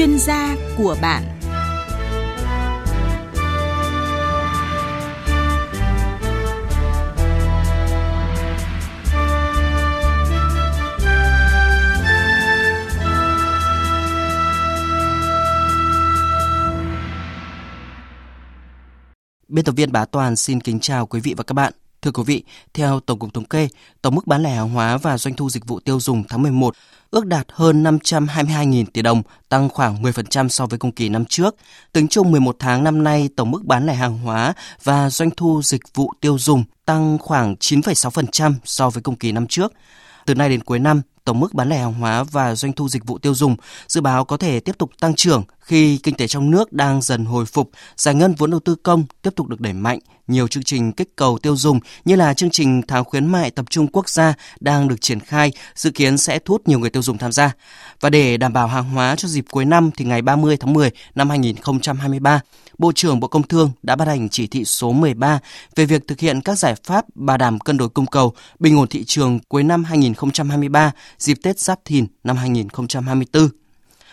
chuyên gia của bạn Biên tập viên Bá Toàn xin kính chào quý vị và các bạn. Thưa quý vị, theo Tổng cục Thống kê, tổng mức bán lẻ hàng hóa và doanh thu dịch vụ tiêu dùng tháng 11 ước đạt hơn 522.000 tỷ đồng, tăng khoảng 10% so với cùng kỳ năm trước. Tính chung 11 tháng năm nay, tổng mức bán lẻ hàng hóa và doanh thu dịch vụ tiêu dùng tăng khoảng 9,6% so với cùng kỳ năm trước. Từ nay đến cuối năm, tổng mức bán lẻ hàng hóa và doanh thu dịch vụ tiêu dùng dự báo có thể tiếp tục tăng trưởng khi kinh tế trong nước đang dần hồi phục, giải ngân vốn đầu tư công tiếp tục được đẩy mạnh, nhiều chương trình kích cầu tiêu dùng như là chương trình tháng khuyến mại tập trung quốc gia đang được triển khai, dự kiến sẽ thu hút nhiều người tiêu dùng tham gia. Và để đảm bảo hàng hóa cho dịp cuối năm thì ngày 30 tháng 10 năm 2023, Bộ trưởng Bộ Công Thương đã ban hành chỉ thị số 13 về việc thực hiện các giải pháp bảo đảm cân đối cung cầu, bình ổn thị trường cuối năm 2023, dịp Tết Giáp Thìn năm 2024.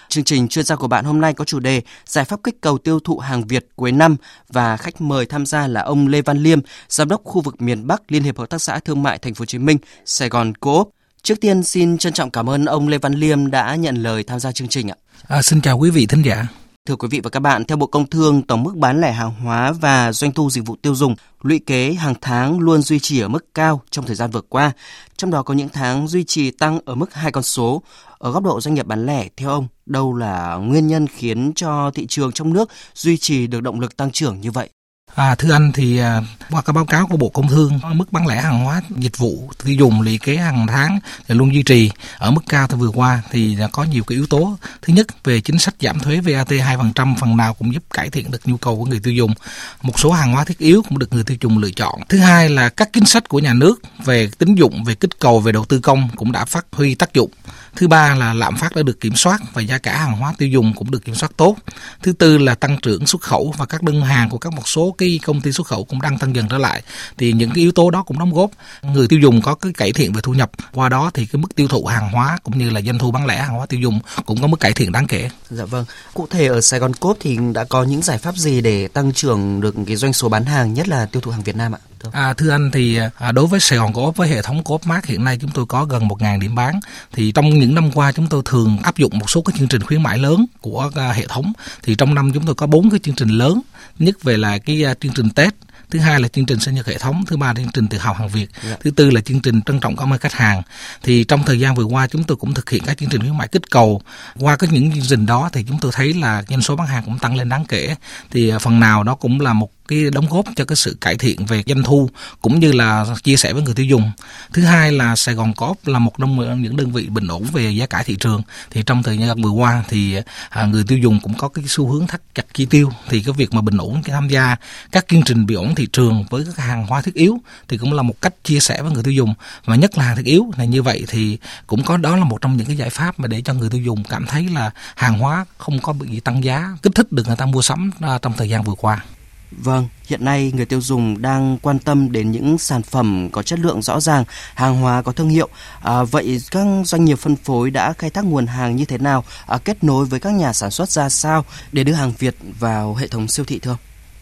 Chương trình chuyên gia của bạn hôm nay có chủ đề Giải pháp kích cầu tiêu thụ hàng Việt cuối năm và khách mời tham gia là ông Lê Văn Liêm, giám đốc khu vực miền Bắc Liên hiệp Hợp tác xã Thương mại Thành phố Hồ Chí Minh, Sài Gòn Coop. Trước tiên xin trân trọng cảm ơn ông Lê Văn Liêm đã nhận lời tham gia chương trình ạ. À, xin chào quý vị thính giả. Thưa quý vị và các bạn, theo Bộ Công Thương, tổng mức bán lẻ hàng hóa và doanh thu dịch vụ tiêu dùng lũy kế hàng tháng luôn duy trì ở mức cao trong thời gian vừa qua. Trong đó có những tháng duy trì tăng ở mức hai con số. Ở góc độ doanh nghiệp bán lẻ, theo ông, đâu là nguyên nhân khiến cho thị trường trong nước duy trì được động lực tăng trưởng như vậy? À, thưa anh thì à, qua cái báo cáo của Bộ Công Thương mức bán lẻ hàng hóa dịch vụ tiêu dùng lũy kế hàng tháng là luôn duy trì ở mức cao từ vừa qua thì có nhiều cái yếu tố. Thứ nhất về chính sách giảm thuế VAT 2% phần nào cũng giúp cải thiện được nhu cầu của người tiêu dùng. Một số hàng hóa thiết yếu cũng được người tiêu dùng lựa chọn. Thứ hai là các chính sách của nhà nước về tín dụng, về kích cầu, về đầu tư công cũng đã phát huy tác dụng. Thứ ba là lạm phát đã được kiểm soát và giá cả hàng hóa tiêu dùng cũng được kiểm soát tốt. Thứ tư là tăng trưởng xuất khẩu và các đơn hàng của các một số cái công ty xuất khẩu cũng đang tăng dần trở lại. Thì những cái yếu tố đó cũng đóng góp người tiêu dùng có cái cải thiện về thu nhập. Qua đó thì cái mức tiêu thụ hàng hóa cũng như là doanh thu bán lẻ hàng hóa tiêu dùng cũng có mức cải thiện đáng kể. Dạ vâng. Cụ thể ở Sài Gòn Cốp thì đã có những giải pháp gì để tăng trưởng được cái doanh số bán hàng, nhất là tiêu thụ hàng Việt Nam ạ? À, thưa anh thì à, đối với Sài Gòn Co-op với hệ thống Co-op Mart hiện nay chúng tôi có gần 1.000 điểm bán. Thì trong những năm qua chúng tôi thường áp dụng một số cái chương trình khuyến mãi lớn của à, hệ thống. Thì trong năm chúng tôi có bốn cái chương trình lớn. Nhất về là cái à, chương trình Tết thứ hai là chương trình sinh nhật hệ thống thứ ba là chương trình tự hào hàng việt yeah. thứ tư là chương trình trân trọng cảm ơn khách hàng thì trong thời gian vừa qua chúng tôi cũng thực hiện các chương trình khuyến mại kích cầu qua các những chương trình đó thì chúng tôi thấy là doanh số bán hàng cũng tăng lên đáng kể thì phần nào đó cũng là một cái đóng góp cho cái sự cải thiện về doanh thu cũng như là chia sẻ với người tiêu dùng. Thứ hai là Sài Gòn Coop là một trong những đơn vị bình ổn về giá cả thị trường. Thì trong thời gian vừa qua thì à, người tiêu dùng cũng có cái xu hướng thắt chặt chi tiêu thì cái việc mà bình ổn, cái tham gia các chương trình bình ổn thị trường với các hàng hóa thiết yếu thì cũng là một cách chia sẻ với người tiêu dùng và nhất là hàng thiết yếu này như vậy thì cũng có đó là một trong những cái giải pháp mà để cho người tiêu dùng cảm thấy là hàng hóa không có bị tăng giá, kích thích được người ta mua sắm à, trong thời gian vừa qua. Vâng, hiện nay người tiêu dùng đang quan tâm đến những sản phẩm có chất lượng rõ ràng, hàng hóa có thương hiệu. À, vậy các doanh nghiệp phân phối đã khai thác nguồn hàng như thế nào, à, kết nối với các nhà sản xuất ra sao để đưa hàng Việt vào hệ thống siêu thị thưa ông?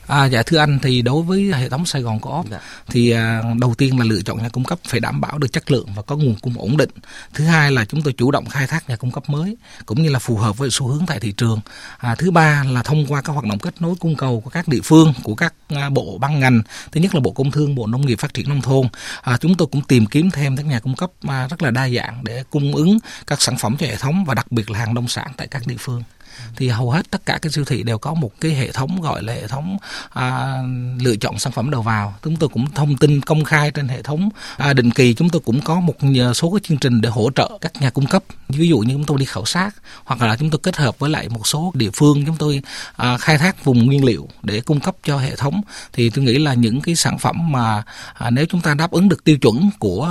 À, dạ thưa anh thì đối với hệ thống Sài Gòn Co-op dạ. thì à, đầu tiên là lựa chọn nhà cung cấp phải đảm bảo được chất lượng và có nguồn cung ổn định. Thứ hai là chúng tôi chủ động khai thác nhà cung cấp mới cũng như là phù hợp với xu hướng tại thị trường. À, thứ ba là thông qua các hoạt động kết nối cung cầu của các địa phương của các à, bộ ban ngành. Thứ nhất là Bộ Công Thương, Bộ Nông nghiệp Phát triển nông thôn. À, chúng tôi cũng tìm kiếm thêm các nhà cung cấp à, rất là đa dạng để cung ứng các sản phẩm cho hệ thống và đặc biệt là hàng nông sản tại các địa phương thì hầu hết tất cả các siêu thị đều có một cái hệ thống gọi là hệ thống à, lựa chọn sản phẩm đầu vào. Chúng tôi cũng thông tin công khai trên hệ thống à, định kỳ. Chúng tôi cũng có một số cái chương trình để hỗ trợ các nhà cung cấp. Ví dụ như chúng tôi đi khảo sát hoặc là chúng tôi kết hợp với lại một số địa phương chúng tôi à, khai thác vùng nguyên liệu để cung cấp cho hệ thống. Thì tôi nghĩ là những cái sản phẩm mà à, nếu chúng ta đáp ứng được tiêu chuẩn của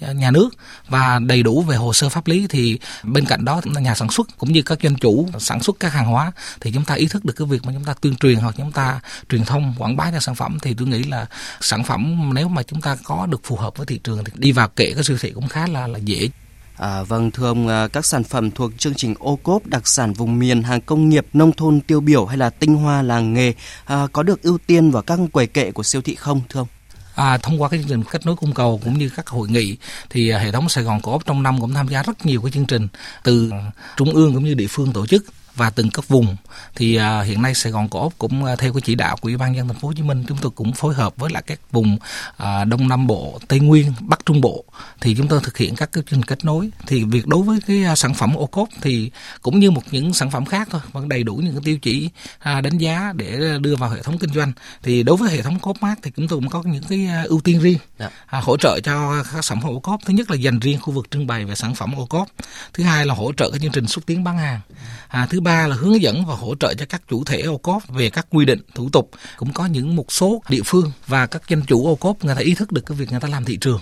à, nhà nước và đầy đủ về hồ sơ pháp lý thì bên cạnh đó nhà sản xuất cũng như các doanh chủ sản xuất các hàng hóa thì chúng ta ý thức được cái việc mà chúng ta tuyên truyền hoặc chúng ta truyền thông quảng bá cho sản phẩm thì tôi nghĩ là sản phẩm nếu mà chúng ta có được phù hợp với thị trường thì đi vào kệ cái siêu thị cũng khá là là dễ À, vâng thưa ông, à, các sản phẩm thuộc chương trình ô cốp đặc sản vùng miền, hàng công nghiệp, nông thôn tiêu biểu hay là tinh hoa làng nghề à, có được ưu tiên vào các quầy kệ của siêu thị không thưa ông? À, thông qua cái chương trình kết nối cung cầu cũng như các hội nghị thì à, hệ thống Sài Gòn Co-op trong năm cũng tham gia rất nhiều cái chương trình từ trung ương cũng như địa phương tổ chức và từng các vùng. Thì à, hiện nay Sài Gòn Co-op cũng à, theo cái chỉ đạo của Ủy ban dân thành phố Hồ Chí Minh chúng tôi cũng phối hợp với lại các vùng à, Đông Nam Bộ, Tây Nguyên, Bắc Trung Bộ thì chúng tôi thực hiện các cái chương kết nối. Thì việc đối với cái à, sản phẩm ô cốp thì cũng như một những sản phẩm khác thôi vẫn đầy đủ những cái tiêu chí à, đánh giá để đưa vào hệ thống kinh doanh. Thì đối với hệ thống cốp mát thì chúng tôi cũng có những cái à, ưu tiên riêng dạ. à, hỗ trợ cho các sản phẩm ô cốp. Thứ nhất là dành riêng khu vực trưng bày về sản phẩm ô cốp. Thứ hai là hỗ trợ cái chương trình xúc tiến bán hàng. À, thứ ba là hướng dẫn và hỗ trợ cho các chủ thể ô cốp về các quy định, thủ tục. Cũng có những một số địa phương và các doanh chủ ô cốp, người ta ý thức được cái việc người ta làm thị trường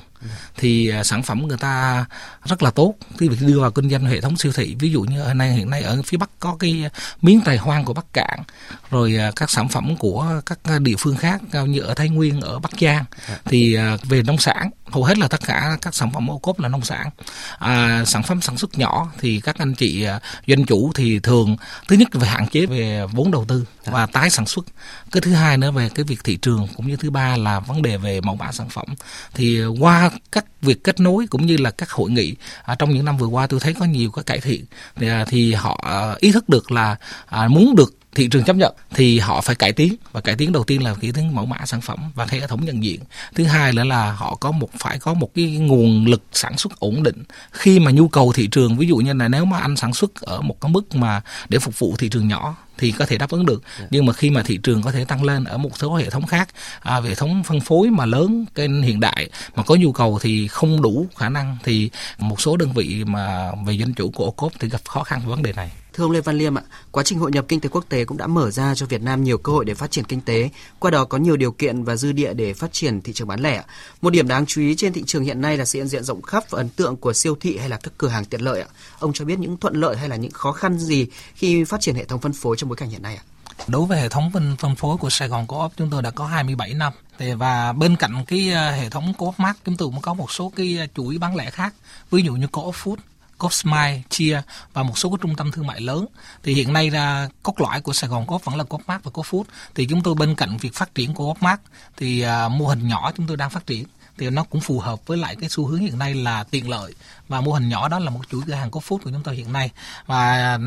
thì à, sản phẩm người ta rất là tốt. Khi việc đưa vào kinh doanh hệ thống siêu thị. Ví dụ như hiện nay hiện nay ở phía bắc có cái miếng tài hoang của bắc cạn. Rồi à, các sản phẩm của các à, địa phương khác như ở thái nguyên ở bắc giang. Thì về nông sản hầu hết là tất cả các sản phẩm ô cốp là nông sản. À, sản phẩm sản xuất nhỏ thì các anh chị doanh chủ thì thường thứ nhất về hạn chế về vốn đầu tư và tái sản xuất. Cái thứ hai nữa về cái việc thị trường cũng như thứ ba là vấn đề về mẫu mã sản phẩm. Thì qua các việc kết nối cũng như là các hội nghị. À, trong những năm vừa qua tôi thấy có nhiều cái cải thiện. Thì, à, thì họ à, ý thức được là à, muốn được thị trường chấp nhận thì họ phải cải tiến và cải tiến đầu tiên là cải tiến mẫu mã sản phẩm và hệ thống nhận diện thứ hai nữa là họ có một phải có một cái nguồn lực sản xuất ổn định khi mà nhu cầu thị trường ví dụ như là nếu mà anh sản xuất ở một cái mức mà để phục vụ thị trường nhỏ thì có thể đáp ứng được. Dạ. nhưng mà khi mà thị trường có thể tăng lên ở một số hệ thống khác à, hệ thống phân phối mà lớn kênh hiện đại mà có nhu cầu thì không đủ khả năng thì một số đơn vị mà về doanh chủ của ô cốp thì gặp khó khăn về vấn đề này Thưa ông Lê Văn Liêm ạ, quá trình hội nhập kinh tế quốc tế cũng đã mở ra cho Việt Nam nhiều cơ hội để phát triển kinh tế, qua đó có nhiều điều kiện và dư địa để phát triển thị trường bán lẻ. Một điểm đáng chú ý trên thị trường hiện nay là sự hiện diện rộng khắp và ấn tượng của siêu thị hay là các cửa hàng tiện lợi ạ. Ông cho biết những thuận lợi hay là những khó khăn gì khi phát triển hệ thống phân phối trong bối cảnh hiện nay ạ? Đối với hệ thống phân, phân phối của Sài Gòn Co-op chúng tôi đã có 27 năm. Và bên cạnh cái ờ, hệ thống Co-op Mart chúng tôi cũng có một số cái ờ, chuỗi bán lẻ khác. Ví dụ như Co-op Food, Cosmile, Chia và một số các trung tâm thương mại lớn. Thì hiện nay ra cốt lõi của Sài Gòn Co-op vẫn là Co-op và Co-op Thì chúng tôi bên cạnh việc phát triển Co-op thì à, mô hình nhỏ chúng tôi đang phát triển thì nó cũng phù hợp với lại cái xu hướng hiện nay là tiện lợi. Và mô hình nhỏ đó là một chuỗi cửa hàng co-food của chúng tôi hiện nay. Và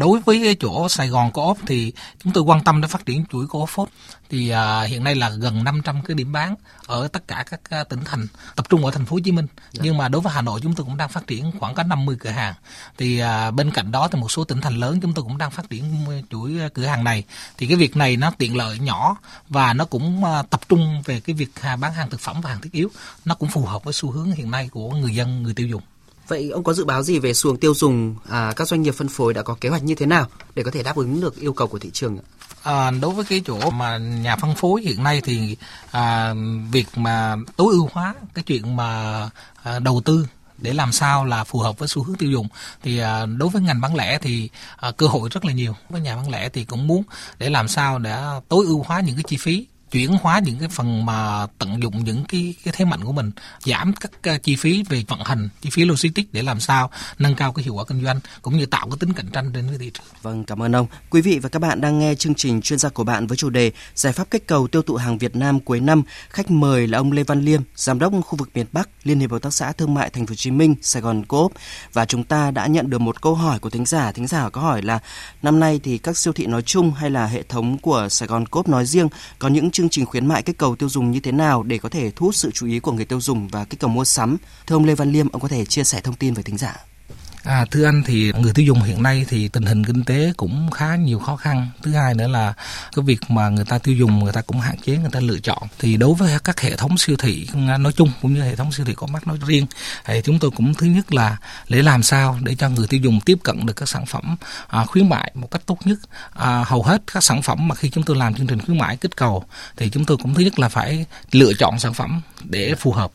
đối với cái chỗ Sài Gòn Co-op thì chúng tôi quan tâm đến phát triển chuỗi co-food thì à, hiện nay là gần 500 cái điểm bán ở tất cả các à, tỉnh thành tập trung ở thành phố Hồ Chí Minh. Dạ. nhưng mà đối với Hà Nội chúng tôi cũng đang phát triển khoảng có 50 cửa hàng. Thì à, bên cạnh đó thì một số tỉnh thành lớn chúng tôi cũng đang phát triển chuỗi cửa hàng này. Thì cái việc này nó tiện lợi nhỏ và nó cũng à, tập trung về cái việc à, bán hàng thực phẩm và hàng thiết yếu nó cũng phù hợp với xu hướng hiện nay của người dân người tiêu dùng Vậy ông có dự báo gì về xu hướng tiêu dùng? À, các doanh nghiệp phân phối đã có kế hoạch như thế nào để có thể đáp ứng được yêu cầu của thị trường? À, đối với cái chỗ mà nhà phân phối hiện nay thì à, việc mà tối ưu hóa cái chuyện mà à, đầu tư để làm sao là phù hợp với xu hướng tiêu dùng thì à, đối với ngành bán lẻ thì à, cơ hội rất là nhiều với nhà bán lẻ thì cũng muốn để làm sao để tối ưu hóa những cái chi phí chuyển hóa những cái phần mà tận dụng những cái cái thế mạnh của mình giảm các ờ, chi phí về vận hành chi phí logistics để làm sao nâng cao cái hiệu quả kinh doanh cũng như tạo cái tính cạnh tranh trên cái thị trường. Vâng, cảm ơn ông. Quý vị và các bạn đang nghe chương trình chuyên gia của bạn với chủ đề giải pháp kích cầu tiêu thụ hàng Việt Nam cuối năm. Khách mời là ông Lê Văn Liêm, giám đốc khu vực miền Bắc, Liên hiệp hợp tác xã thương mại Thành phố Hồ Chí Minh, Sài Gòn Coop và chúng ta đã nhận được một câu hỏi của thính giả. Thính giả có hỏi là năm nay thì các siêu thị nói chung hay là hệ thống của Sài Gòn Coop nói riêng có những chương trình khuyến mại kích cầu tiêu dùng như thế nào để có thể thu hút sự chú ý của người tiêu dùng và kích cầu mua sắm. Thưa ông Lê Văn Liêm, ông có thể chia sẻ thông tin với thính giả. À, thưa anh thì người tiêu dùng hiện nay thì tình hình kinh tế cũng khá nhiều khó khăn. Thứ hai nữa là cái việc mà người ta tiêu dùng người ta cũng hạn chế người ta lựa chọn. Thì đối với các hệ thống siêu thị nói chung cũng như hệ thống siêu thị có mắt nói riêng thì chúng tôi cũng thứ nhất là để làm sao để cho người tiêu dùng tiếp cận được các sản phẩm à, khuyến mại một cách tốt nhất. À, hầu hết các sản phẩm mà khi chúng tôi làm chương trình khuyến mại kích cầu thì chúng tôi cũng thứ nhất là phải lựa chọn sản phẩm để phù hợp.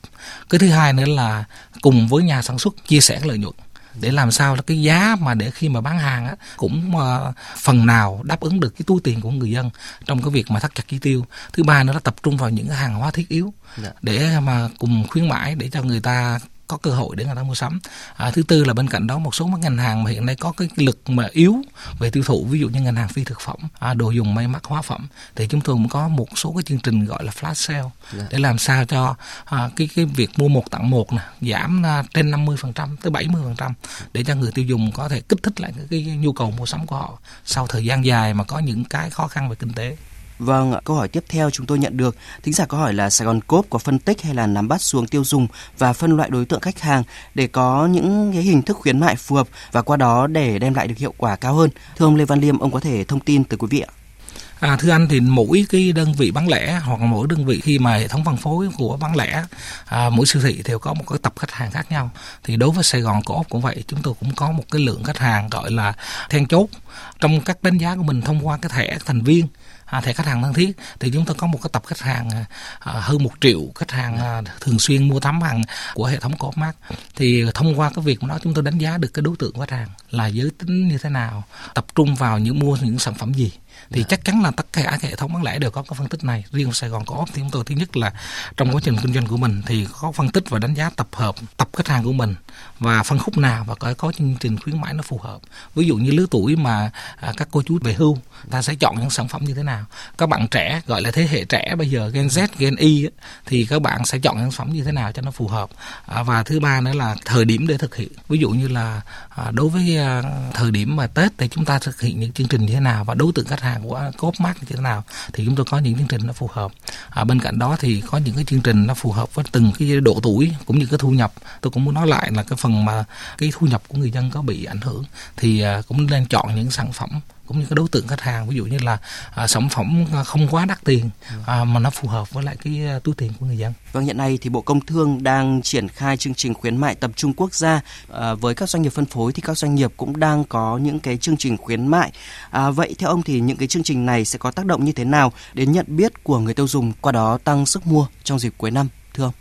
Cái thứ hai nữa là cùng với nhà sản xuất chia sẻ lợi nhuận để làm sao là cái giá mà để khi mà bán hàng á cũng uh, phần nào đáp ứng được cái túi tiền của người dân trong cái việc mà thắt chặt chi tiêu thứ ba nữa là tập trung vào những hàng hóa thiết yếu dạ. để mà cùng khuyến mãi để cho người ta có cơ hội để người ta mua sắm à, thứ tư là bên cạnh đó một số các ngành hàng mà hiện nay có cái lực mà yếu về tiêu thụ ví dụ như ngành hàng phi thực phẩm à, đồ dùng may mặc hóa phẩm thì chúng tôi cũng có một số cái chương trình gọi là flash sale dạ. để làm sao cho à, cái cái việc mua một tặng một nè giảm à, trên 50% tới 70% để cho người tiêu dùng có thể kích thích lại cái, cái nhu cầu mua sắm của họ sau thời gian dài mà có những cái khó khăn về kinh tế Vâng, câu hỏi tiếp theo chúng tôi nhận được, thính giả có hỏi là Sài Gòn Cốp có phân tích hay là nắm bắt xuống tiêu dùng và phân loại đối tượng khách hàng để có những cái hình thức khuyến mại phù hợp và qua đó để đem lại được hiệu quả cao hơn. Thưa ông Lê Văn Liêm, ông có thể thông tin từ quý vị ạ. À, thưa anh thì mỗi cái đơn vị bán lẻ hoặc mỗi đơn vị khi mà hệ thống phân phối của bán lẻ à, mỗi siêu thị đều có một cái tập khách hàng khác nhau thì đối với Sài Gòn Co-op cũng vậy chúng tôi cũng có một cái lượng khách hàng gọi là then chốt trong các đánh giá của mình thông qua cái thẻ thành viên à, thẻ khách hàng thân thiết. Thì chúng tôi có một cái tập khách hàng à, à, hơn một triệu khách hàng à, thường xuyên mua sắm hàng của hệ thống co mart thì thông qua cái việc đó chúng tôi đánh giá được cái đối tượng khách hàng là giới tính như thế nào tập trung vào những mua những sản phẩm gì thì dạ. chắc chắn là tất cả các hệ thống bán lẻ đều có cái phân tích này. Riêng Sài Gòn có thì chúng tôi thứ nhất là trong quá trình kinh doanh của mình thì có phân tích và đánh giá tập hợp tập khách hàng của mình và phân khúc nào và có có chương trình khuyến mãi nó phù hợp. Ví dụ như lứa tuổi mà à, các cô chú về hưu ta sẽ chọn những sản phẩm như thế nào. Các bạn trẻ gọi là thế hệ trẻ bây giờ Gen Z Gen Y thì các bạn sẽ chọn sản phẩm như thế nào cho nó phù hợp. À, và thứ ba nữa là thời điểm để thực hiện. Ví dụ như là à, đối với à, thời điểm mà Tết thì chúng ta thực hiện những chương trình như thế nào và đối tượng khách hàng của cốp mắt như thế nào thì chúng tôi có những chương trình nó phù hợp. À, bên cạnh đó thì có những cái chương trình nó phù hợp với từng cái độ tuổi cũng như cái thu nhập. Tôi cũng muốn nói lại là cái phần mà cái thu nhập của người dân có bị ảnh hưởng thì à, cũng nên chọn những sản phẩm cũng như cái đối tượng khách hàng ví dụ như là à, sản phẩm à, không quá đắt tiền à, mà nó phù hợp với lại cái à, túi tiền của người dân. Vâng hiện nay thì Bộ Công Thương đang triển khai chương trình khuyến mại tập trung quốc gia à, với các doanh nghiệp phân phối thì các doanh nghiệp cũng đang có những cái chương trình khuyến mại. À, vậy theo ông thì những cái chương trình này sẽ có tác động như thế nào đến nhận biết của người tiêu dùng qua đó tăng sức mua trong dịp cuối năm thưa ông?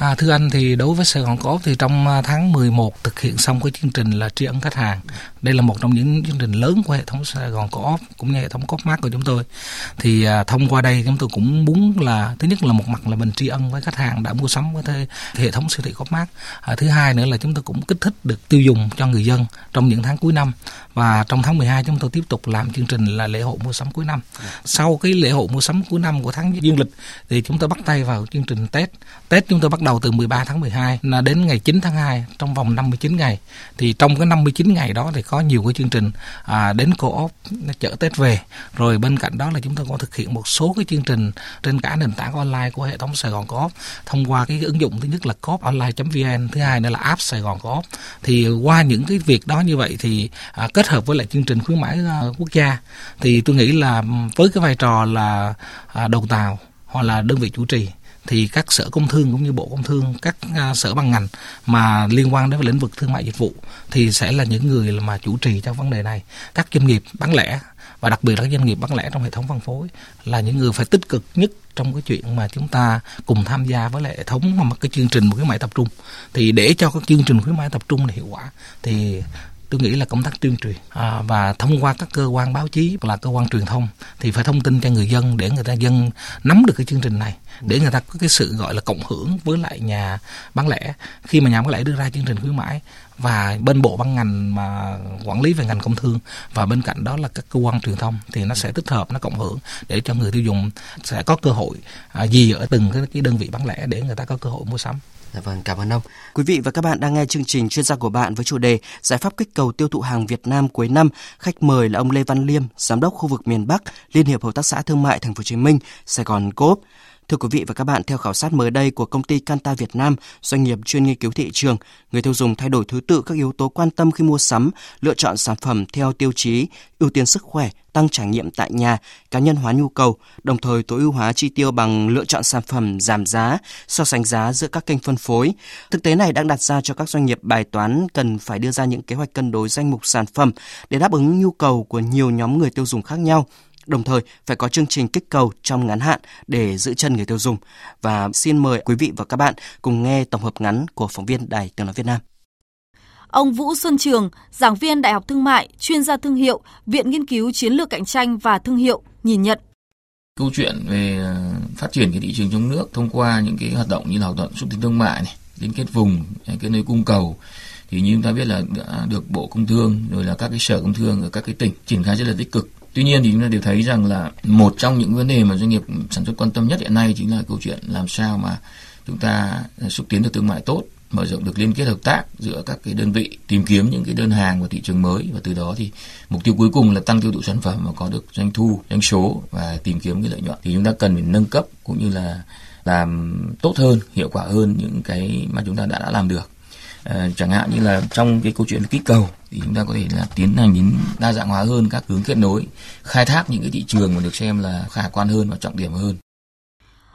À, thưa anh thì đối với Sài Gòn Cổ thì trong à, tháng 11 thực hiện xong cái chương trình là tri ân khách hàng. Đây là một trong những chương trình lớn của hệ thống Sài Gòn Cổ cũng như hệ thống Co-op của chúng tôi. Thì à, thông qua đây chúng tôi cũng muốn là thứ nhất là một mặt là mình tri ân với khách hàng đã mua sắm với hệ thống siêu thị Co-op à, thứ hai nữa là chúng tôi cũng kích thích được tiêu dùng cho người dân trong những tháng cuối năm và trong tháng 12 chúng tôi tiếp tục làm chương trình là lễ hội mua sắm cuối năm. Sau cái lễ hội mua sắm cuối năm của tháng dương lịch thì chúng tôi bắt tay vào chương trình Tết. Tết chúng tôi bắt đầu đầu từ 13 tháng 12 là đến ngày 9 tháng 2 trong vòng 59 ngày. Thì trong cái 59 ngày đó thì có nhiều cái chương trình à, đến co-op chở Tết về. Rồi bên cạnh đó là chúng tôi có thực hiện một số cái chương trình trên cả nền tảng online của hệ thống Sài Gòn Coop. Thông qua cái ứng dụng thứ nhất là cooponline.vn thứ hai nữa là app Sài Gòn Coop. Thì qua những cái việc đó như vậy thì à, kết hợp với lại chương trình khuyến mãi à, quốc gia thì tôi nghĩ là với cái vai trò là à, đầu tàu hoặc là đơn vị chủ trì thì các sở công thương cũng như bộ công thương các uh, sở ban ngành mà liên quan đến lĩnh vực thương mại dịch vụ thì sẽ là những người mà chủ trì trong vấn đề này. Các doanh nghiệp bán lẻ và đặc biệt là các doanh nghiệp bán lẻ trong hệ thống phân phối là những người phải tích cực nhất trong cái chuyện mà chúng ta cùng tham gia với lại hệ thống mà cái chương trình khuyến mãi tập trung. Thì để cho các chương trình khuyến mãi tập trung này hiệu quả thì tôi nghĩ là công tác tuyên truyền à, và thông qua các cơ quan báo chí là cơ quan truyền thông thì phải thông tin cho người dân để người ta dân nắm được cái chương trình này để người ta có cái sự gọi là cộng hưởng với lại nhà bán lẻ. Khi mà nhà bán lẻ đưa ra chương trình khuyến mãi và bên bộ ban ngành mà quản lý về ngành công thương và bên cạnh đó là các cơ quan truyền thông thì nó sẽ tích hợp nó cộng hưởng để cho người tiêu dùng sẽ có cơ hội à, gì ở từng cái, cái đơn vị bán lẻ để người ta có cơ hội mua sắm. Dạ vâng, cảm ơn ông. Quý vị và các bạn đang nghe chương trình chuyên gia của bạn với chủ đề Giải pháp kích cầu tiêu thụ hàng Việt Nam cuối năm. Khách mời là ông Lê Văn Liêm, giám đốc khu vực miền Bắc, Liên hiệp Hợp tác xã Thương mại Thành phố Hồ Chí Minh, Sài Gòn Coop. Thưa quý vị và các bạn, theo khảo sát mới đây của công ty Canta Việt Nam, doanh nghiệp chuyên nghiên cứu thị trường, người tiêu dùng thay đổi thứ tự các yếu tố quan tâm khi mua sắm, lựa chọn sản phẩm theo tiêu chí ưu tiên sức khỏe, tăng trải nghiệm tại nhà, cá nhân hóa nhu cầu, đồng thời tối ưu hóa chi tiêu bằng lựa chọn sản phẩm giảm giá, so sánh giá giữa các kênh phân phối. Thực tế này đang đặt ra cho các doanh nghiệp bài toán cần phải đưa ra những kế hoạch cân đối danh mục sản phẩm để đáp ứng nhu cầu của nhiều nhóm người tiêu dùng khác nhau đồng thời phải có chương trình kích cầu trong ngắn hạn để giữ chân người tiêu dùng. Và xin mời quý vị và các bạn cùng nghe tổng hợp ngắn của phóng viên Đài Tiếng Nói Việt Nam. Ông Vũ Xuân Trường, giảng viên Đại học Thương mại, chuyên gia thương hiệu, Viện Nghiên cứu Chiến lược Cạnh tranh và Thương hiệu, nhìn nhận. Câu chuyện về ờ, phát triển cái thị trường trong nước thông qua những cái hoạt động như là hoạt động xúc tiến thương mại này, liên kết vùng kết nối cung cầu thì như chúng ta biết là đã được bộ công thương rồi là các cái sở công thương ở các cái tỉnh triển khai rất là tích cực tuy nhiên thì chúng ta đều thấy rằng là một trong những vấn đề mà doanh nghiệp sản xuất quan tâm nhất hiện nay chính là câu chuyện làm sao mà chúng ta xúc tiến được thương mại tốt mở rộng được liên kết hợp tác giữa các cái đơn vị tìm kiếm những cái đơn hàng và thị trường mới. Và từ đó thì mục tiêu cuối cùng là tăng tiêu thụ sản phẩm và có được doanh thu doanh số và tìm kiếm cái lợi nhuận. Thì chúng ta cần phải nâng cấp cũng như là làm tốt hơn hiệu quả hơn những cái mà chúng ta đã, đã làm được. À, chẳng hạn như là trong cái câu chuyện kích cầu thì chúng ta có thể là tiến hành đến đa dạng hóa hơn các hướng kết nối khai thác những cái thị trường mà được xem là khả quan hơn và trọng điểm hơn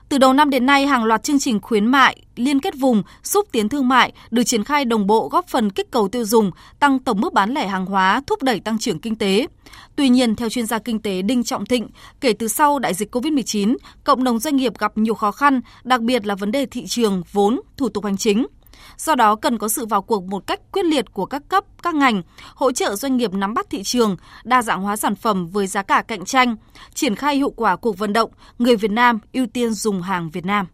từ đầu năm đến nay, hàng loạt chương trình khuyến mại, liên kết vùng, xúc tiến thương mại được triển khai đồng bộ góp phần kích cầu tiêu dùng, tăng tổng mức bán lẻ hàng hóa, thúc đẩy tăng trưởng kinh tế. Tuy nhiên, theo chuyên gia kinh tế Đinh Trọng Thịnh, kể từ sau đại dịch COVID-19, cộng đồng doanh nghiệp gặp nhiều khó khăn, đặc biệt là vấn đề thị trường, vốn, thủ tục hành chính. Do đó cần có sự vào cuộc một cách quyết liệt của các cấp, các ngành, hỗ trợ doanh nghiệp nắm bắt thị trường, đa dạng hóa sản phẩm với giá cả cạnh tranh, triển khai hiệu quả cuộc vận động người Việt Nam ưu tiên dùng hàng Việt Nam.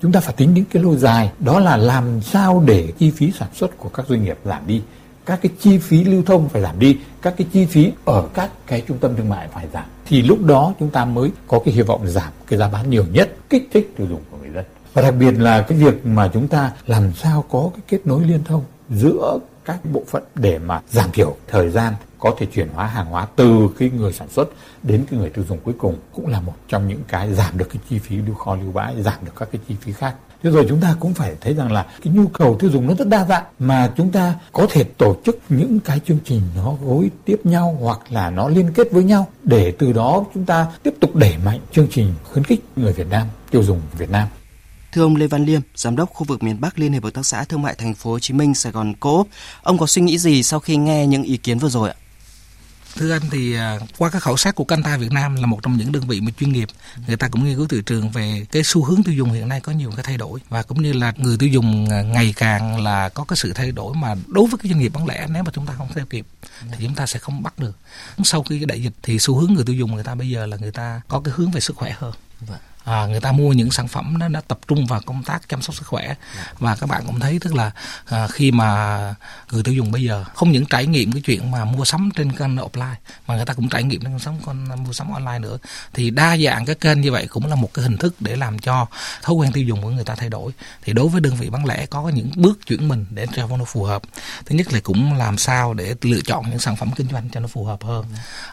Chúng ta phải tính đến cái lâu dài, đó là làm sao để chi phí sản xuất của các doanh nghiệp giảm đi các cái chi phí lưu thông phải giảm đi, các cái chi phí ở các cái trung tâm thương mại phải giảm. Thì lúc đó chúng ta mới có cái hy vọng giảm cái giá bán nhiều nhất, kích thích tiêu dùng và đặc biệt là cái việc mà chúng ta làm sao có cái kết nối liên thông giữa các bộ phận để mà giảm thiểu thời gian có thể chuyển hóa hàng hóa từ cái người sản xuất đến cái người tiêu dùng cuối cùng cũng là một trong những cái giảm được cái chi phí lưu kho, lưu bãi, giảm được các cái chi phí khác. Thế rồi chúng ta cũng phải thấy rằng là cái nhu cầu tiêu dùng nó rất đa dạng mà chúng ta có thể tổ chức những cái chương trình nó gối tiếp nhau hoặc là nó liên kết với nhau để từ đó chúng ta tiếp tục đẩy mạnh chương trình khuyến khích người Việt Nam, tiêu dùng Việt Nam. Thưa ông Lê Văn Liêm, giám đốc khu vực miền Bắc Liên hiệp hợp tác xã thương mại thành phố Hồ Chí Minh Sài Gòn Coop, ông có suy nghĩ gì sau khi nghe những ý kiến vừa rồi ạ? Thưa anh thì à, qua các khảo sát của Canta Việt Nam là một trong những đơn vị mà chuyên nghiệp, người ta cũng nghiên cứu thị trường về cái xu hướng tiêu dùng hiện nay có nhiều cái thay đổi và cũng như là người tiêu dùng à, ngày càng là có cái sự thay đổi mà đối với cái doanh nghiệp bán lẻ nếu mà chúng ta không theo kịp thì chúng ta sẽ không bắt được. Sau khi cái đại dịch thì xu hướng người tiêu dùng người ta bây giờ là người ta có cái hướng về sức khỏe hơn. À, người ta mua những sản phẩm nó đã tập trung vào công tác chăm sóc sức khỏe. Và các bạn cũng thấy tức là à, khi mà người tiêu dùng bây giờ không những trải nghiệm cái chuyện mà mua sắm trên kênh offline mà người ta cũng trải nghiệm trên sắm con mua sắm online nữa thì đa dạng cái kênh như vậy cũng là một cái hình thức để làm cho thói quen tiêu dùng của người ta thay đổi. Thì đối với đơn vị bán lẻ có những bước chuyển mình để cho nó phù hợp. Thứ nhất là cũng làm sao để lựa chọn những sản phẩm kinh doanh cho nó phù hợp hơn.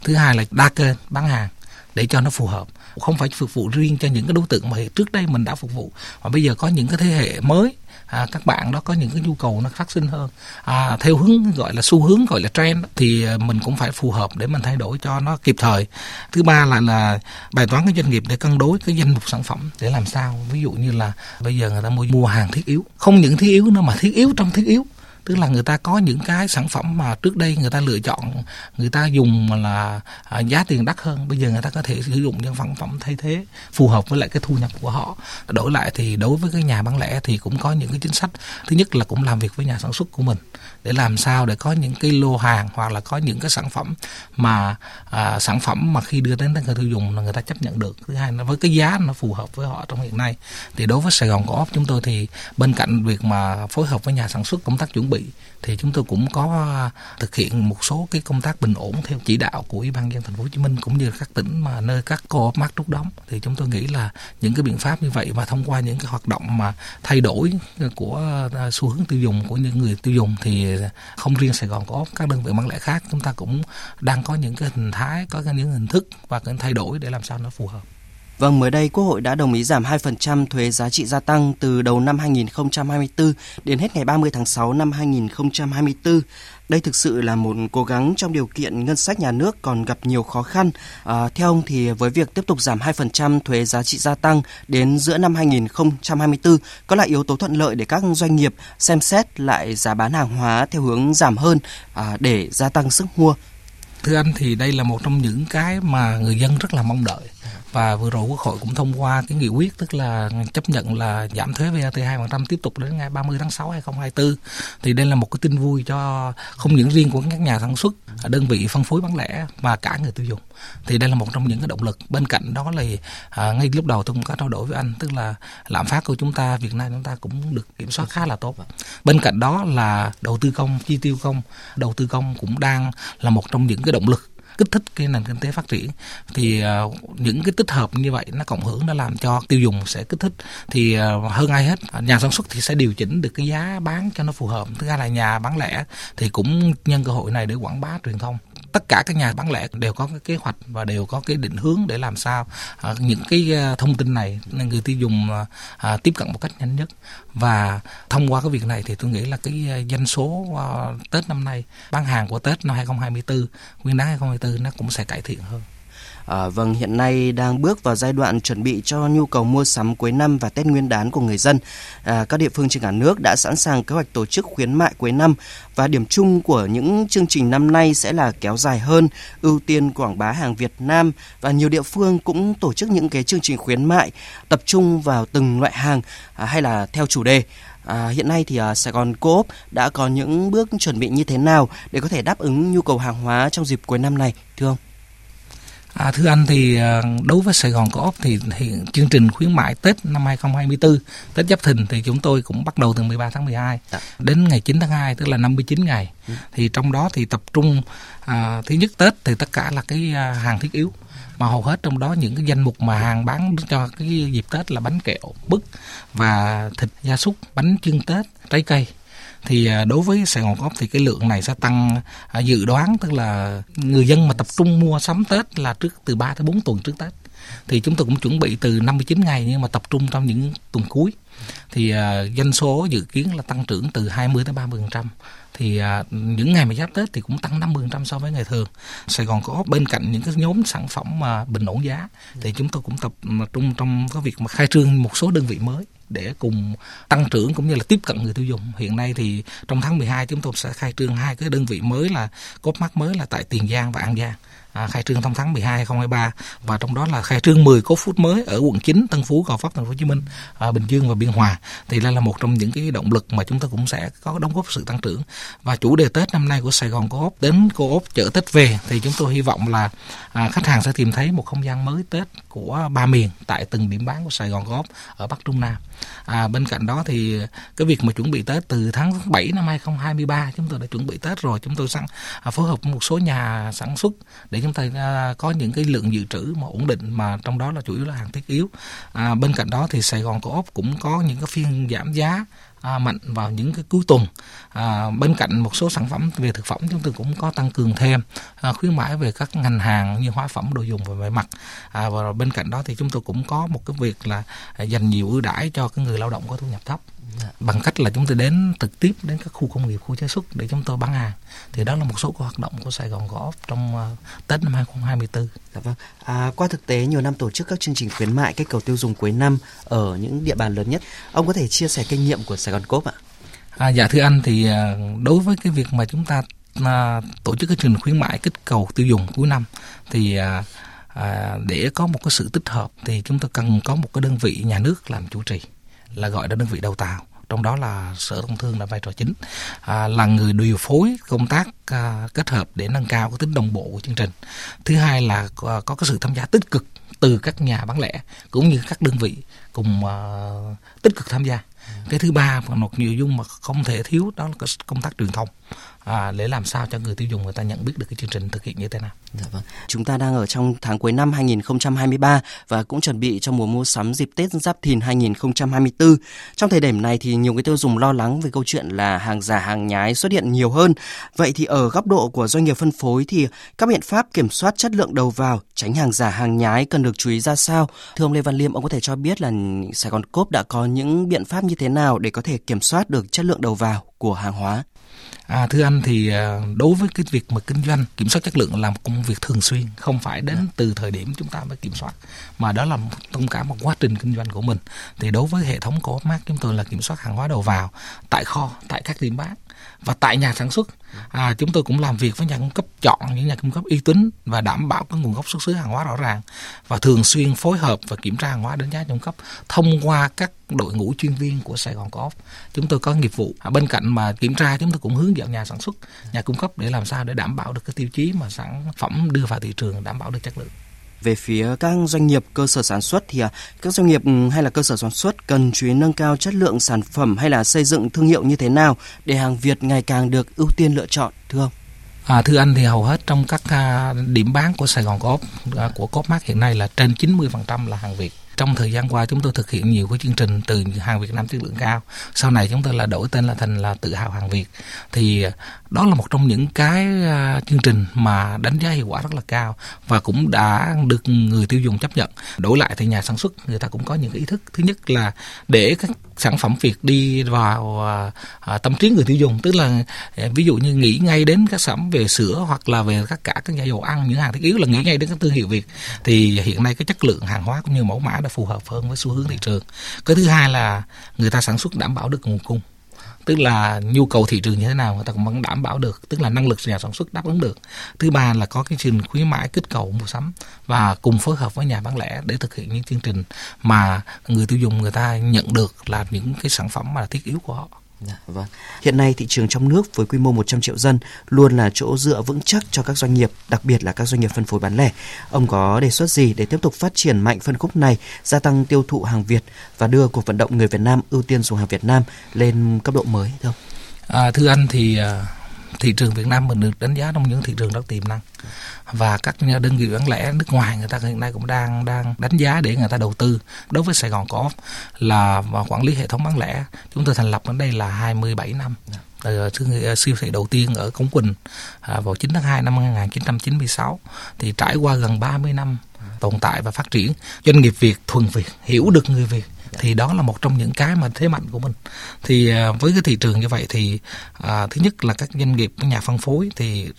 Thứ hai là đa kênh bán hàng để cho nó phù hợp không phải phục vụ riêng cho những cái đối tượng mà trước đây mình đã phục vụ. Và bây giờ có những cái thế hệ mới à, các bạn đó có những cái nhu cầu nó phát sinh hơn. À, theo hướng gọi là xu hướng gọi là trend thì à, mình cũng phải phù hợp để mình thay đổi cho nó kịp thời. Thứ ba là là bài toán cái doanh nghiệp để cân đối cái danh mục sản phẩm để làm sao. Ví dụ như là bây giờ người ta mua mua hàng thiết yếu. Không những thiết yếu nữa mà thiết yếu trong thiết yếu tức là người ta có những cái sản phẩm mà trước đây người ta lựa chọn người ta dùng là à, giá tiền đắt hơn. Bây giờ người ta có thể sử dụng những sản phẩm thay thế phù hợp với lại cái thu nhập của họ. Đổi lại thì đối với cái nhà bán lẻ thì cũng có những cái chính sách. Thứ nhất là cũng làm việc với nhà sản xuất của mình để làm sao để có những cái lô hàng hoặc là có những cái sản phẩm mà à, sản phẩm mà khi đưa đến người tiêu dùng là người ta chấp nhận được. Thứ hai là với cái giá nó phù hợp với họ trong hiện nay. Thì đối với Sài Gòn Co-op chúng tôi thì bên cạnh việc mà phối hợp với nhà sản xuất công tác chuẩn bị, thì chúng tôi cũng có à, thực hiện một số cái công tác bình ổn theo chỉ đạo của ủy ban dân thành phố Hồ Chí Minh cũng như các tỉnh mà nơi các co mắc rút đóng. Thì chúng tôi nghĩ là những cái biện pháp như vậy và thông qua những cái hoạt động mà thay đổi của à, xu hướng tiêu dùng của những người tiêu dùng thì không riêng Sài Gòn có các đơn vị bán lẻ khác, chúng ta cũng đang có những cái hình thái, có những hình thức và cái thay đổi để làm sao nó phù hợp. Vâng, mới đây Quốc hội đã đồng ý giảm 2% thuế giá trị gia tăng từ đầu năm 2024 đến hết ngày 30 tháng 6 năm 2024. Đây thực sự là một cố gắng trong điều kiện ngân sách nhà nước còn gặp nhiều khó khăn. À, theo ông thì với việc tiếp tục giảm 2% thuế giá trị gia tăng đến giữa năm 2024 có là yếu tố thuận lợi để các doanh nghiệp xem xét lại giá bán hàng hóa theo hướng giảm hơn à, để gia tăng sức mua. Thưa anh thì đây là một trong những cái mà người dân rất là mong đợi và vừa rồi quốc hội cũng thông qua cái nghị quyết tức là chấp nhận là giảm thuế VAT 2% tiếp tục đến ngày 30 tháng 6 2024 thì đây là một cái tin vui cho không những riêng của các nhà sản xuất à, đơn vị phân phối bán lẻ và cả người tiêu dùng. Thì đây là một trong những cái động lực. Bên cạnh đó là à, ngay lúc đầu tôi cũng có trao đổi với anh tức là lạm phát của chúng ta Việt Nam chúng ta cũng được kiểm soát khá là tốt. Bên cạnh đó là đầu tư công chi tiêu công đầu tư công cũng đang là một trong những cái động lực kích thích cái nền kinh tế phát triển thì uh, những cái tích hợp như vậy nó cộng hưởng nó làm cho tiêu dùng sẽ kích thích. Thì uh, hơn ai hết nhà sản xuất thì sẽ điều chỉnh được cái giá bán cho nó phù hợp. Thứ hai là nhà bán lẻ thì cũng nhân cơ hội này để quảng bá truyền thông tất cả các nhà bán lẻ đều có cái kế hoạch và đều có cái định hướng để làm sao à, những cái à, thông tin này người tiêu dùng à, tiếp cận một cách nhanh nhất và thông qua cái việc này thì tôi nghĩ là cái doanh số Tết năm nay, bán hàng của Tết năm 2024 nguyên đán 2024 nó cũng sẽ cải thiện hơn. À, vâng, hiện nay đang bước vào giai đoạn chuẩn bị cho nhu cầu mua sắm cuối năm và Tết Nguyên đán của người dân. À, các địa phương trên cả nước đã sẵn sàng kế hoạch tổ chức khuyến mại cuối năm và điểm chung của những chương trình năm nay sẽ là kéo dài hơn, ưu tiên quảng bá hàng Việt Nam và nhiều địa phương cũng tổ chức những cái chương trình khuyến mại tập trung vào từng loại hàng à, hay là theo chủ đề. À, hiện nay thì à, Sài Gòn Coop đã có những bước chuẩn bị như thế nào để có thể đáp ứng nhu cầu hàng hóa trong dịp cuối năm này, thưa ông? À, thưa anh thì à, đối với Sài Gòn Co-op thì hiện chương trình khuyến mại Tết năm 2024 Tết Giáp Thìn thì chúng tôi cũng bắt đầu từ 13 tháng 12 Đã. Dạ. đến ngày 9 tháng 2 tức là 59 ngày. Ừ. Thì trong đó thì tập trung à, thứ nhất Tết thì tất cả là cái à, hàng thiết yếu mà hầu hết trong đó những cái danh mục mà hàng bán cho cái dịp Tết là bánh kẹo, bứt và thịt gia súc, bánh chưng Tết, trái cây thì à, đối với Sài Gòn Co-op thì cái lượng này sẽ tăng à, dự đoán tức là người dân mà tập trung mua sắm Tết là trước từ 3 tới 4 tuần trước Tết. Thì chúng tôi cũng chuẩn bị từ 59 ngày nhưng mà tập trung trong những tuần cuối. Thì uh, doanh số dự kiến là tăng trưởng từ 20 tới 30 phần trăm. Thì uh, những ngày mà giáp Tết thì cũng tăng 50 phần trăm so với ngày thường. Sài Gòn có bên cạnh những cái nhóm sản phẩm mà bình ổn giá thì chúng tôi cũng tập trung trong cái việc mà khai trương một số đơn vị mới để cùng tăng trưởng cũng như là tiếp cận người tiêu dùng. Hiện nay thì trong tháng 12 chúng tôi sẽ khai trương hai cái đơn vị mới là cốt mắt mới là tại Tiền Giang và An Giang à, khai trương trong tháng 12 2023 và trong đó là khai trương 10 cốt phút mới ở quận 9 Tân Phú Gò Vấp thành phố Hồ Chí Minh à, Bình Dương và Biên Hòa. Thì đây là một trong những cái động lực mà chúng ta cũng sẽ có đóng góp sự tăng trưởng. Và chủ đề Tết năm nay của Sài Gòn Co-op đến Co-op chợ Tết về thì chúng tôi hy vọng là à, khách hàng sẽ tìm thấy một không gian mới Tết của ba miền tại từng điểm bán của Sài Gòn Co-op ở Bắc Trung Nam. À, bên cạnh đó thì cái việc mà chuẩn bị Tết từ tháng 7 năm 2023 chúng tôi đã chuẩn bị Tết rồi. Chúng tôi sẵn à, phối hợp với một số nhà sản xuất để chúng ta à, có những cái lượng dự trữ mà ổn định mà trong đó là chủ yếu là hàng thiết yếu. À, bên cạnh đó thì Sài Gòn Co-op cũng có những cái phiên giảm giá à, mạnh vào những cái cuối tuần. À, bên cạnh một số sản phẩm về thực phẩm chúng tôi cũng có tăng cường thêm à, khuyến mãi về các ngành hàng như hóa phẩm đồ dùng và về mặt. À, và bên cạnh đó thì chúng tôi cũng có một cái việc là dành nhiều ưu đãi cho cái người lao động có thu nhập thấp bằng cách là chúng tôi đến trực tiếp đến các khu công nghiệp khu chế xuất để chúng tôi bán hàng thì đó là một số hoạt động của Sài Gòn Gõ trong uh, Tết năm 2024. Dạ vâng. À, qua thực tế nhiều năm tổ chức các chương trình khuyến mại kích cầu tiêu dùng cuối năm ở những địa bàn lớn nhất, ông có thể chia sẻ kinh nghiệm của Sài Gòn Cốp ạ? À, dạ thưa anh thì uh, đối với cái việc mà chúng ta uh, tổ chức các chương trình khuyến mại kích cầu tiêu dùng cuối năm thì uh, à, để có một cái sự tích hợp thì chúng ta cần có một cái đơn vị nhà nước làm chủ trì là gọi đến đơn vị đầu tàu trong đó là sở công thương là vai trò chính à, là người điều phối công tác à, kết hợp để nâng cao cái tính đồng bộ của chương trình. Thứ hai là có, có cái sự tham gia tích cực từ các nhà bán lẻ cũng như các đơn vị cùng à, tích cực tham gia cái thứ ba và một nội dung mà không thể thiếu đó là công tác truyền thông à, để làm sao cho người tiêu dùng người ta nhận biết được cái chương trình thực hiện như thế nào. Dạ vâng. Chúng ta đang ở trong tháng cuối năm 2023 và cũng chuẩn bị cho mùa mua sắm dịp Tết Giáp Thìn 2024. Trong thời điểm này thì nhiều người tiêu dùng lo lắng về câu chuyện là hàng giả hàng nhái xuất hiện nhiều hơn. Vậy thì ở góc độ của doanh nghiệp phân phối thì các biện pháp kiểm soát chất lượng đầu vào, tránh hàng giả hàng nhái cần được chú ý ra sao? Thưa ông Lê Văn Liêm, ông có thể cho biết là Sài Gòn Cốp đã có những biện pháp như thế nào để có thể kiểm soát được chất lượng đầu vào của hàng hóa? À, thưa anh thì à, đối với cái việc mà kinh doanh kiểm soát chất lượng là một công việc thường xuyên không phải đến từ thời điểm chúng ta mới kiểm soát mà đó là tất cả một quá trình kinh doanh của mình. Thì đối với hệ thống của mát chúng tôi là kiểm soát hàng hóa đầu vào tại kho tại các điểm bán và tại nhà sản xuất à, chúng tôi cũng làm việc với nhà cung cấp chọn những nhà cung cấp uy tín và đảm bảo cái nguồn gốc xuất xứ hàng hóa rõ ràng. Và thường xuyên phối hợp và kiểm tra hàng hóa đánh giá cung cấp thông qua các đội ngũ chuyên viên của Sài Gòn Co-op. Chúng tôi có nghiệp vụ. À, bên cạnh mà kiểm tra chúng tôi cũng hướng dẫn nhà sản xuất nhà cung cấp để làm sao để đảm bảo được cái tiêu chí mà sản phẩm đưa vào thị trường đảm bảo được chất lượng về phía các doanh nghiệp cơ sở sản xuất thì à, các doanh nghiệp ừ, hay là cơ sở sản xuất cần chú ý nâng cao chất lượng sản phẩm hay là xây dựng thương hiệu như thế nào để hàng Việt ngày càng được ưu tiên lựa chọn thưa ông? À, thưa anh thì hầu hết trong các à, điểm bán của Sài Gòn Coop à, của Co-op hiện nay là trên 90% là hàng Việt trong thời gian qua chúng tôi thực hiện nhiều cái chương trình từ hàng Việt Nam chất lượng cao. Sau này chúng tôi là đổi tên là thành là tự hào hàng Việt. Thì ờ, đó là một trong những cái ờ, chương trình mà đánh giá hiệu quả rất là cao và cũng đã được người tiêu dùng chấp nhận. Đổi lại thì nhà sản xuất người ta cũng có những cái ý thức. Thứ nhất là để các sản phẩm Việt đi vào à, tâm trí người tiêu dùng. Tức là ví dụ như nghĩ ngay đến các sản phẩm về sữa hoặc là về tất cả các dầu ăn những hàng thiết yếu là nghĩ ngay đến các thương hiệu Việt. Thì hiện nay cái chất lượng hàng hóa cũng như mẫu mã đã phù hợp hơn với xu hướng thị trường. Cái thứ hai là người ta sản xuất đảm bảo được nguồn cung. Tức là nhu cầu thị trường như thế nào, người ta cũng vẫn đảm bảo được. Tức là năng lực nhà sản xuất đáp ứng được. Thứ ba là có cái chương trình khuyến mãi kích cầu mua sắm và cùng phối hợp với nhà bán lẻ để thực hiện những chương trình mà người tiêu dùng người ta nhận được là những cái sản phẩm mà là thiết yếu của họ. Dạ, vâng. Hiện nay thị trường trong nước với quy mô 100 triệu dân luôn là chỗ dựa vững chắc cho các doanh nghiệp, đặc biệt là các doanh nghiệp phân phối bán lẻ. Ông có đề xuất gì để tiếp tục phát triển mạnh phân khúc này, gia tăng tiêu thụ hàng Việt và đưa cuộc vận động người Việt Nam ưu tiên dùng hàng Việt Nam lên cấp độ mới thưa ông? À, thưa anh thì à, thị trường Việt Nam mình được đánh giá trong những thị trường rất tiềm năng. Và các đơn vị bán lẻ nước ngoài người ta hiện nay cũng đang đang đánh giá để người ta đầu tư. Đối với Sài Gòn có là quản lý hệ thống bán lẻ chúng tôi thành lập ở đây là 27 năm. Từ siêu thị đầu tiên ở Cống Quỳnh à, vào 9 tháng 2 năm 1996 thì trải qua gần 30 năm tồn tại và phát triển doanh nghiệp Việt thuần Việt hiểu được người Việt thì đó là một trong những cái mà thế mạnh của mình. Thì à, với cái thị trường như vậy thì à, thứ nhất là các doanh nghiệp các nhà phân phối thì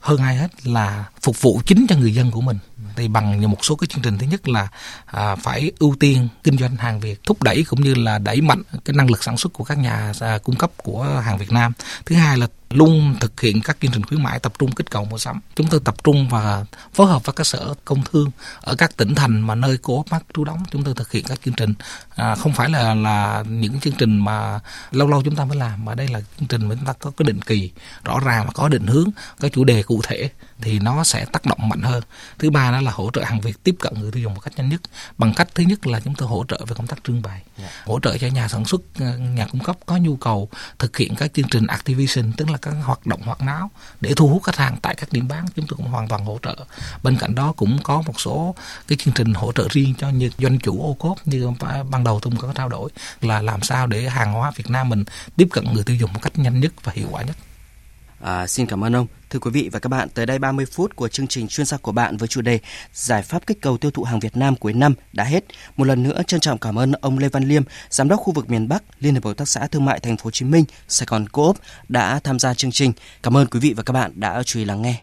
hơn ai hết là phục vụ chính cho người dân của mình thì bằng một số cái chương trình thứ nhất là à, phải ưu tiên kinh doanh hàng Việt thúc đẩy cũng như là đẩy mạnh cái năng lực sản xuất của các nhà à, cung cấp của hàng Việt Nam. Thứ hai là luôn thực hiện các chương trình khuyến mãi tập trung kích cầu mua sắm. Chúng tôi tập trung và phối hợp với các sở công thương ở các tỉnh thành mà nơi cố mắc trú đóng chúng tôi thực hiện các chương trình. À, không phải là là những chương trình mà lâu lâu chúng ta mới làm mà đây là chương trình mà chúng ta có cái định kỳ rõ ràng và có định hướng có chủ đề cụ thể thì nó sẽ tác động mạnh hơn. Thứ ba đó là hỗ trợ hàng việt tiếp cận người tiêu dùng một cách nhanh nhất bằng cách thứ nhất là chúng tôi hỗ trợ về công tác trưng bày yeah. Dạ. hỗ trợ cho nhà sản xuất ờ, nhà cung cấp có nhu cầu thực hiện các chương trình activation tức là các hoạt động hoạt náo để thu hút khách hàng tại các điểm bán chúng tôi cũng hoàn toàn hỗ trợ bên cạnh đó cũng có một số cái chương trình hỗ trợ riêng cho như doanh chủ ô cốp như ban đầu tôi có trao đổi là làm sao để hàng hóa Việt Nam mình tiếp cận người tiêu dùng một cách nhanh nhất và hiệu quả nhất À, xin cảm ơn ông. Thưa quý vị và các bạn, tới đây 30 phút của chương trình chuyên gia của bạn với chủ đề Giải pháp kích cầu tiêu thụ hàng Việt Nam cuối năm đã hết. Một lần nữa trân trọng cảm ơn ông Lê Văn Liêm, giám đốc khu vực miền Bắc, Liên hiệp hợp tác xã thương mại thành phố Hồ Chí Minh, Sài Gòn Coop đã tham gia chương trình. Cảm ơn quý vị và các bạn đã chú ý lắng nghe.